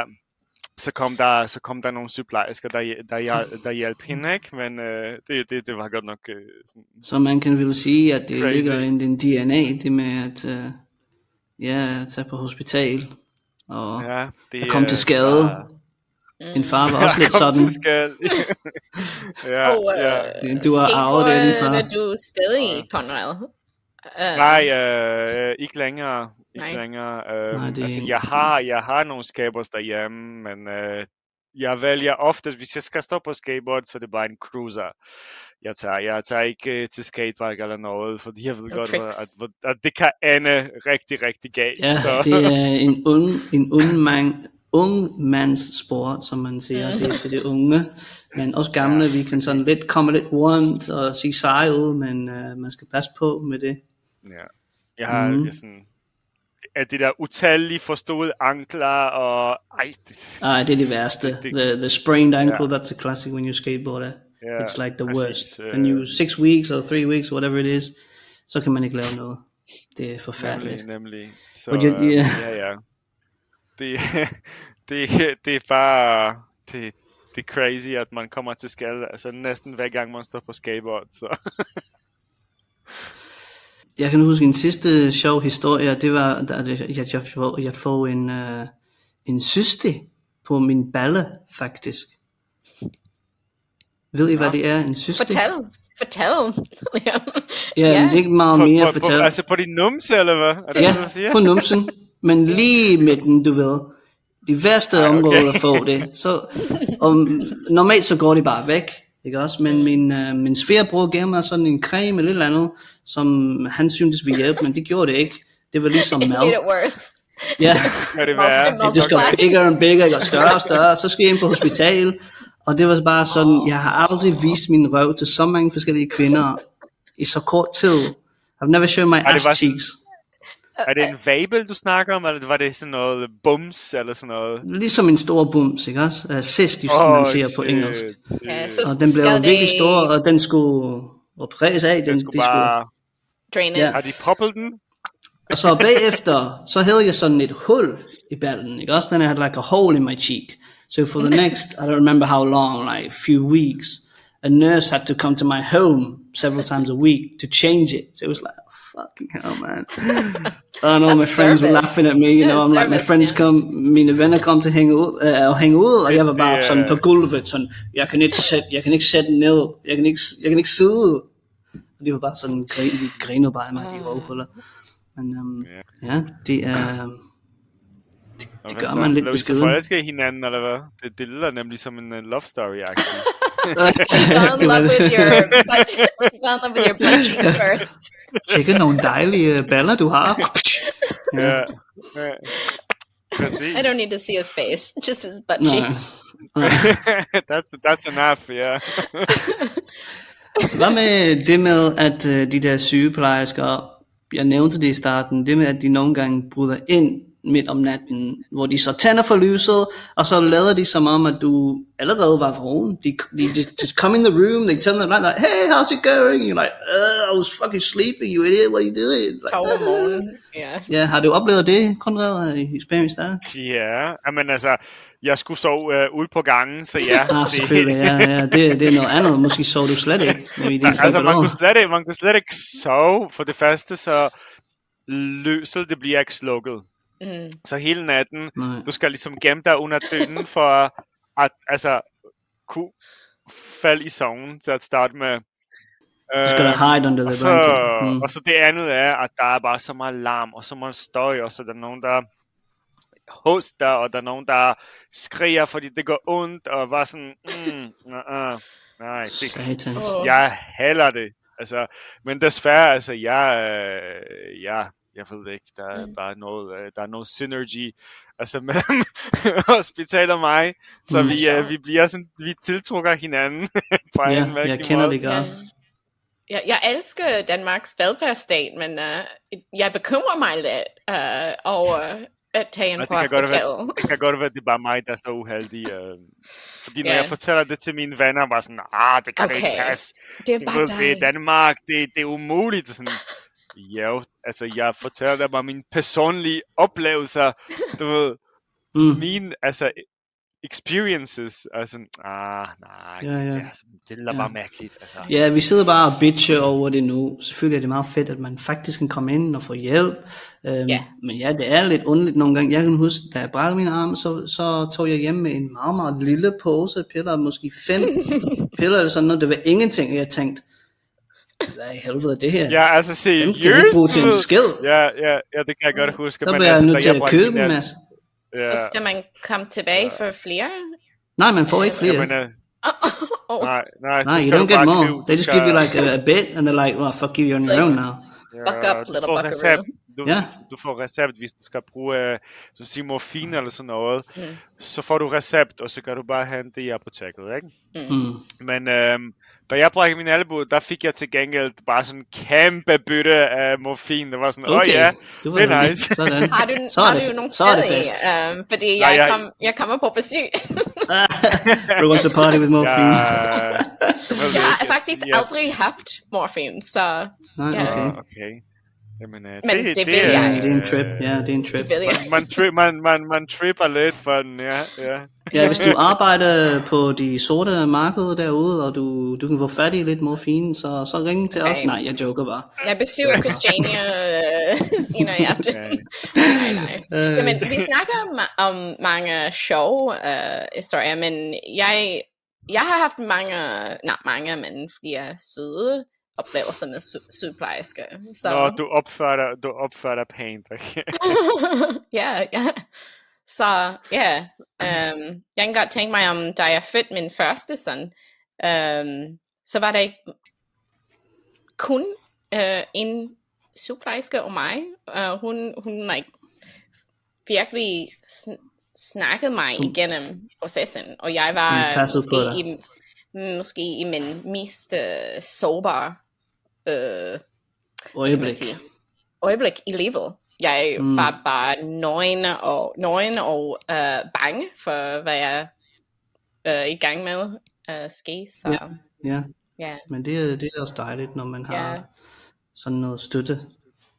så kom der, så kom der nogle sygeplejersker, der, der, der hjalp hende, ikke? Men uh, det, det, det var godt nok uh, sådan, Så man kan vel sige, at det Crazy. ligger i din DNA, det med at, uh, ja, at tage på hospital og ja, det, at komme øh, til skade. var- Din far var også lidt sådan. til skade. ja, Og øh, ja. Det- du har arvet det din far. skateboarder du stadig, Conrad? Uh, Nej, øh, ikke længere. Ikke Nej. længere. Øh, Nej, det er altså, ikke- jeg har, jeg har nogle skateboards derhjemme, men øh, jeg vælger ofte, hvis jeg skal stå på skateboard, så er det bare en cruiser. Jeg tager, jeg tager ikke øh, til skatepark eller noget, fordi jeg ved No godt, tricks. at, at det kan ende rigtig, rigtig galt. Ja, så. det er en ung, en ung, man, ung mands sport, som man siger. Det er til de unge, men også gamle. Vi kan sådan lidt komme lidt rundt og sige seje ud, men uh, man skal passe på med det. Ja. Jeg har mm. sådan, at det der utallige forståede ankler, og ej, det, Ej, det er det værste. Det- det- The, the sprained ankle, Ja. that's a classic when you skateboard. Ja, It's like the præcis, worst. Then you six weeks or three weeks, whatever it is, så kan man ikke lave noget. Det er forfærdeligt. Nemlig, nemlig. Så, jeg- øh, ja. ja, ja. Det, det, det er bare, det, det er crazy, at man kommer til skade, altså næsten hver gang man står på skateboard, så. Jeg kan huske en sidste sjov historie, det var, da jeg, jeg, jeg, jeg får en, uh, en syste på min balle, faktisk. Ved I, hvad det er, en syste? Fortæl. Fortæl. Ja, Ja. det er ikke meget på, mere at på, fortælle. altså på din numse, eller hvad? Er det Ja, det, du siger? på numsen, men lige midten, du ved. De værste Ej, okay. områder at få det. Så, og normalt så går de bare væk, ikke også? Men min, uh, min sfærebror gav mig sådan en creme eller et eller andet, som han syntes ville hjælpe, men det gjorde det ikke. Det var ligesom It mad. made it worse. Ja, Kan det være? Det skal bigger and bigger, og større og større, så skal jeg ind på hospital. Og det var bare sådan, jeg har aldrig vist min røv til så mange forskellige kvinder i så kort tid. I've never shown my det ass var sådan- cheeks. Er det en vabel, du snakker om, eller var det sådan noget bums, eller sådan noget? Ligesom en stor bums, ikke også? Uh, cyst, som man siger på engelsk. Ja, så Og den blev skal virkelig det stor, og den skulle opereres af. Den, Den skulle de skulle. bare... drain it. Ja. Har de poppet den? Og så bagefter, så havde jeg sådan et hul i ballen, ikke også? Then I had like a hole in my cheek. So for the next, I don't remember how long, like few weeks, a nurse had to come to my home several times a week to change it. So it was like, oh, fucking hell, man. I know my friends were service. laughing at me, you know, Yeah, I'm like, my service, friends yeah. come, mine venner kom til at hænge ud, uh, og hænge ud, og jeg var bare Det er- sådan på gulvet, sådan, jeg kan ikke sætte, jeg kan ikke sætte ned, jeg kan ikke, jeg kan ikke sidde. Og de var bare sådan, grin, de grinede bare af mig, de røvhuller. Men um, ja, det er, Og Det hvad gør man lidt Blev I så beskeden. forelsket i hinanden, eller hvad? Det, det lyder nemlig som en uh, love story-agtig. Fall in love with your butt. Fall in love with your butt cheek first. Sikke nogle dejlige baller, du har. ja. ja. I don't need to see his face, just his butt cheek. that's, that's enough, yeah. Hvad med det med, at uh, de der sygeplejersker, jeg nævnte det i starten, det med, at de nogle gange bryder ind midt om natten, hvor de så tænder for lyset, og så lader de som om, at du allerede var vågen. De, de just, just come in the room, they tell them like, hey, how's it going? You're like, uh, I was fucking sleeping, you idiot, what are you doing? Like, Tog om morgenen. Ja. Ja, har du oplevet det, Konrad, i Spanish der? Ja, men altså, jeg skulle sove øh, ude på gangen, så ja. Ah, selvfølgelig, ja, ja. Det, det er noget andet. Måske så du slet ikke. Det altså, man kunne, slet ikke, man kunne slet ikke sove. For det første, så lyset, det bliver ikke slukket. Mm. Så hele natten, Nej. du skal ligesom gemme dig under dynen for at altså, kunne falde i søvn til at starte med. Du skal da hide under the og, så, blanket. Mm. og så det andet er, at der er bare så meget larm, og så meget støj, og så er der nogen, der hoster, og der er nogen, der skriger, fordi det går ondt, og bare sådan, mm, uh, uh, nej, det, jeg hader det. Altså, men desværre, altså, jeg, øh, jeg, jeg ved det ikke, der er Mm. bare noget, øh, der er noget synergy, altså mellem hospital og mig, så Mm. vi, øh, vi bliver sådan, vi tiltrukker hinanden på en Ja, mærkelig jeg kender måde. det Ja. godt. Jeg, jeg elsker Danmarks velfærdsstat, men uh, jeg bekymrer mig lidt uh, over at tage Ja, på det kan godt hospital. være- Det kan godt være, at det er bare mig, der er så uheldig. Øh, fordi når Ja. jeg fortæller det til mine venner, var sådan, ah, det kan okay. ikke passe. Det er bare ved, det er. Danmark, det, det er umuligt. Sådan, jo, altså jeg fortæller dig bare mine personlige oplevelser. Du ved, Mm. mine, altså experiences. Altså, ah, nej, Ja, det, ja. det, er, det er Ja. bare mærkeligt. Altså. Ja, vi sidder bare og bitcher over det nu. Selvfølgelig er det meget fedt, at man faktisk kan komme ind og få hjælp. Øhm, Ja. Men ja, det er lidt underligt nogle gange. Jeg kan huske, da jeg brækkede min arm, så, så tog jeg hjem med en meget, meget lille pose piller, måske fem piller eller sådan noget. Det var ingenting, og jeg tænkte, hvad i helvede er det her? Ja, altså Dem kan ikke bruge til du en skid. Ja, ja, ja, det kan jeg godt huske. Så men bliver jeg altså, nødt til at købe en masse. Ja, Så skal man komme tilbage for flere? Nej, man får ikke flere. jamen, øh, oh, nej, nej, Nej, det you don't du get more. købe. They just give you like a, a bit, and they're like, well, fuck you, you're on your own now. Buck up, du little buckaroo. recept, du, Ja. du får recept, hvis du skal bruge øh, så sige morfin eller sådan noget. Mm. Så får du recept, og så kan du bare hente det i apoteket, ikke? Mm. Men øhm, da jeg brækkede min albu, der fik jeg til gengæld bare sådan en kæmpe bytte af morfin. Det var sådan, åh Okay, oh, ja, det var det er nice. Sådan. har du, Så har det- du nogle så er det. Um, fordi Nej, jeg, jeg- kom, jeg kommer på besøg. Bring us a party with morphine. Ja, jeg har faktisk ja. aldrig haft morfin, så Nej, Ja. okay. Okay. Jamen, øh, Men det vil er- jeg. Ja, det er en trip. Ja, det er en trip. det ved jeg. Man, man, tri- man, man, man tripper lidt for den, ja. ja. Ja, hvis du arbejder på de sorte markeder derude, og du, du kan få fat i lidt morfin, så, så ring til os. Okay. Nej, jeg joker bare. Jeg besøger Christiania øh, senere i aften. Ja. nej, nej. Øh, Jamen, vi snakker om, om mange sjove uh, historier, men jeg, jeg har haft mange, nej mange, men flere søde oplevelser med sy- sygeplejersker. Så, Nå, du opfører du opfører dig pænt. Ja, ja. Så ja, um, jeg kan godt tænke mig om, da jeg fødte min første søn, um, så var der ikke kun uh, en sygeplejerske og mig. Uh, hun, hun like, virkelig sn- snakkede mig Hun- igennem processen, og jeg var måske i, måske i min mest uh, sårbare uh, man øjeblik. øjeblik i livet. Jeg Mm. var bare nøgen og, nøgen og øh, bange for, hvad jeg er i gang med at ske. Så Ja. ja, Ja, men det, er- det er også dejligt, når man har Ja. sådan noget støtte.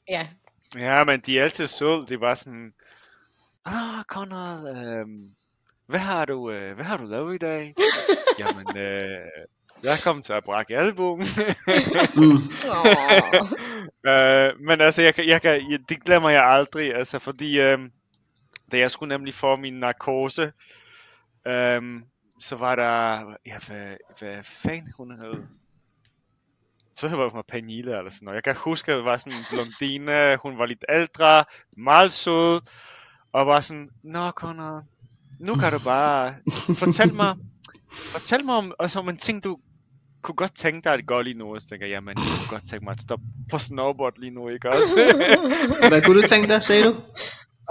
ja. Ja, men de er altid søde. Det var sådan, ah, Conrad, øhm, hvad har du, øh, hvad har du lavet i dag? Jamen, øh, jeg kommet til at brække albuen. Mm. Øh, men altså, jeg, jeg, jeg, det glemmer jeg aldrig, altså, fordi øh, da jeg skulle nemlig få min narkose, øh, så var der, ja, hvad, hvad fanden hun hed? Så var hun Pernille eller sådan noget. Jeg kan huske, at det var sådan en blondine, hun var lidt ældre, meget sød, og var sådan, Nå, Conrad, nu kan du bare fortæl mig, fortæl mig om, altså, om en ting, du kunne godt tænke dig at gøre lige nu, og så tænker jeg, jamen, jeg kunne godt tænke mig at stoppe på snowboard lige nu, ikke også? Hvad kunne du tænke dig, sagde du?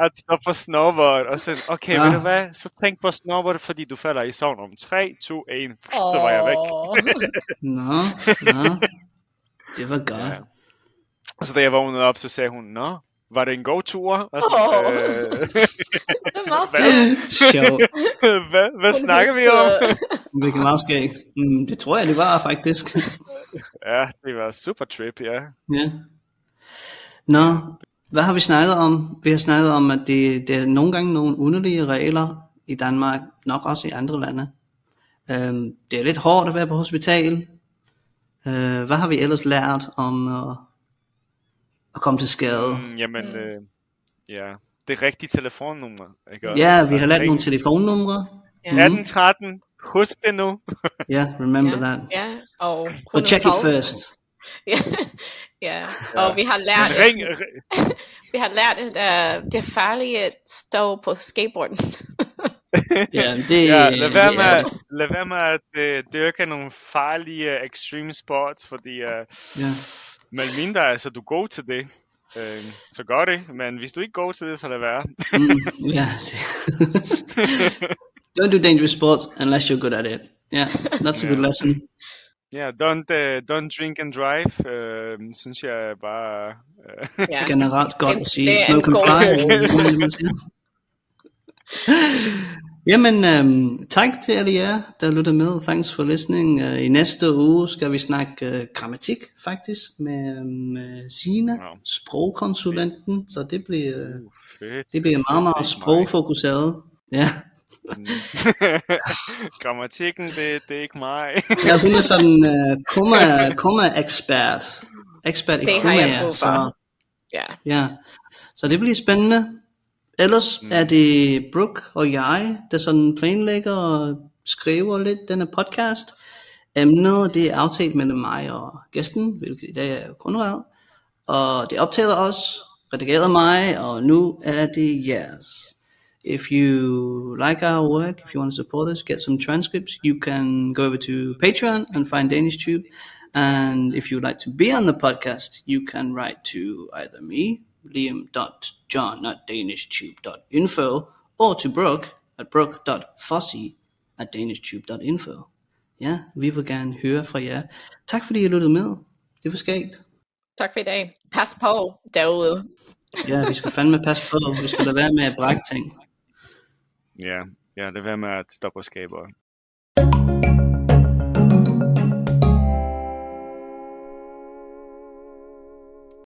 at stå på snowboard, og så, okay, Ja. ved du hvad, så tænk på snowboard, fordi du falder i søvn om 3, 2, 1, så var jeg væk. Nå, nå. Det var godt. Ja. Og så da jeg vågnede op, så sagde hun, nå, var det en god tur? Og så, Åh. øh, Det meget fedt. Sjovt. hvad, hvad snakker vi om? Hvilken meget skæg. Mm, det tror jeg, det var faktisk. Ja, det var super trip, ja. ja. Nå, hvad har vi snakket om? Vi har snakket om, at det, det er nogle gange nogle underlige regler i Danmark, nok også i andre lande. Øhm, det er lidt hårdt at være på hospital. Øh, hvad har vi ellers lært om at, at komme til skade? Mm, jamen, øh, ja, det rigtige telefonnummer, ikke? Ja, vi har lært nogle telefonnumre. Ja. Mhm. 1813, husk det nu. Ja, remember Ja, that. ja, og But check it 112. first. Ja, ja. og vi har lært, Ring, ri- vi har lært at uh, det er farligt at stå på skateboarden. Ja, det, ja, lad være med, ja, lad være med at øh, dyrke nogle farlige extreme sports, fordi øh, ja. Mellem mindre, altså du er god til det, øh, så gør det, men hvis du ikke er god til det, så lad være. Mm, yeah. Don't do dangerous sports unless you're good at it. Yeah, that's a good Yeah. lesson. Ja, don't, uh, don't drink and drive, øh, synes jeg bare... Øh, Ja. Generelt godt at sige, smoke and fly. Jamen, øhm, tak til alle jer, der lytter med. Thanks for listening. Uh, I næste uge skal vi snakke uh, grammatik, faktisk, med, med Sina, Wow. sprogkonsulenten. Så det bliver, uh, fedt. det bliver meget, meget sprogfokuseret. Ja. Grammatikken, det, det er ikke mig. Ja, hun er sådan uh, komma, komma ekspert. Ekspert i Det har jeg kommaer, brug for. så Ja. ja. Så det bliver spændende. Ellers mm. er det Brooke og jeg, der sådan planlægger og skriver lidt denne podcast. Emnet det er aftalt mellem mig og gæsten, hvilket i dag er Konrad. Og det optager os, redigeret af mig, og nu er det jeres. If you like our work, if you want to support us, get some transcripts, you can go over to Patreon and find Danish Tube. And if you'd like to be on the podcast, you can write to either me, liam.john at danishtube.info, or to Brooke at brooke.fossey at danishtube.info. Ja, vi vil gerne høre fra jer. Tak fordi I lyttede med. Det var skægt. Tak for i dag. Pas på derude. Ja, vi skal fandme passe på. Vi skal da være med at brække ting. ja, ja, lad være med at stoppe og skabe.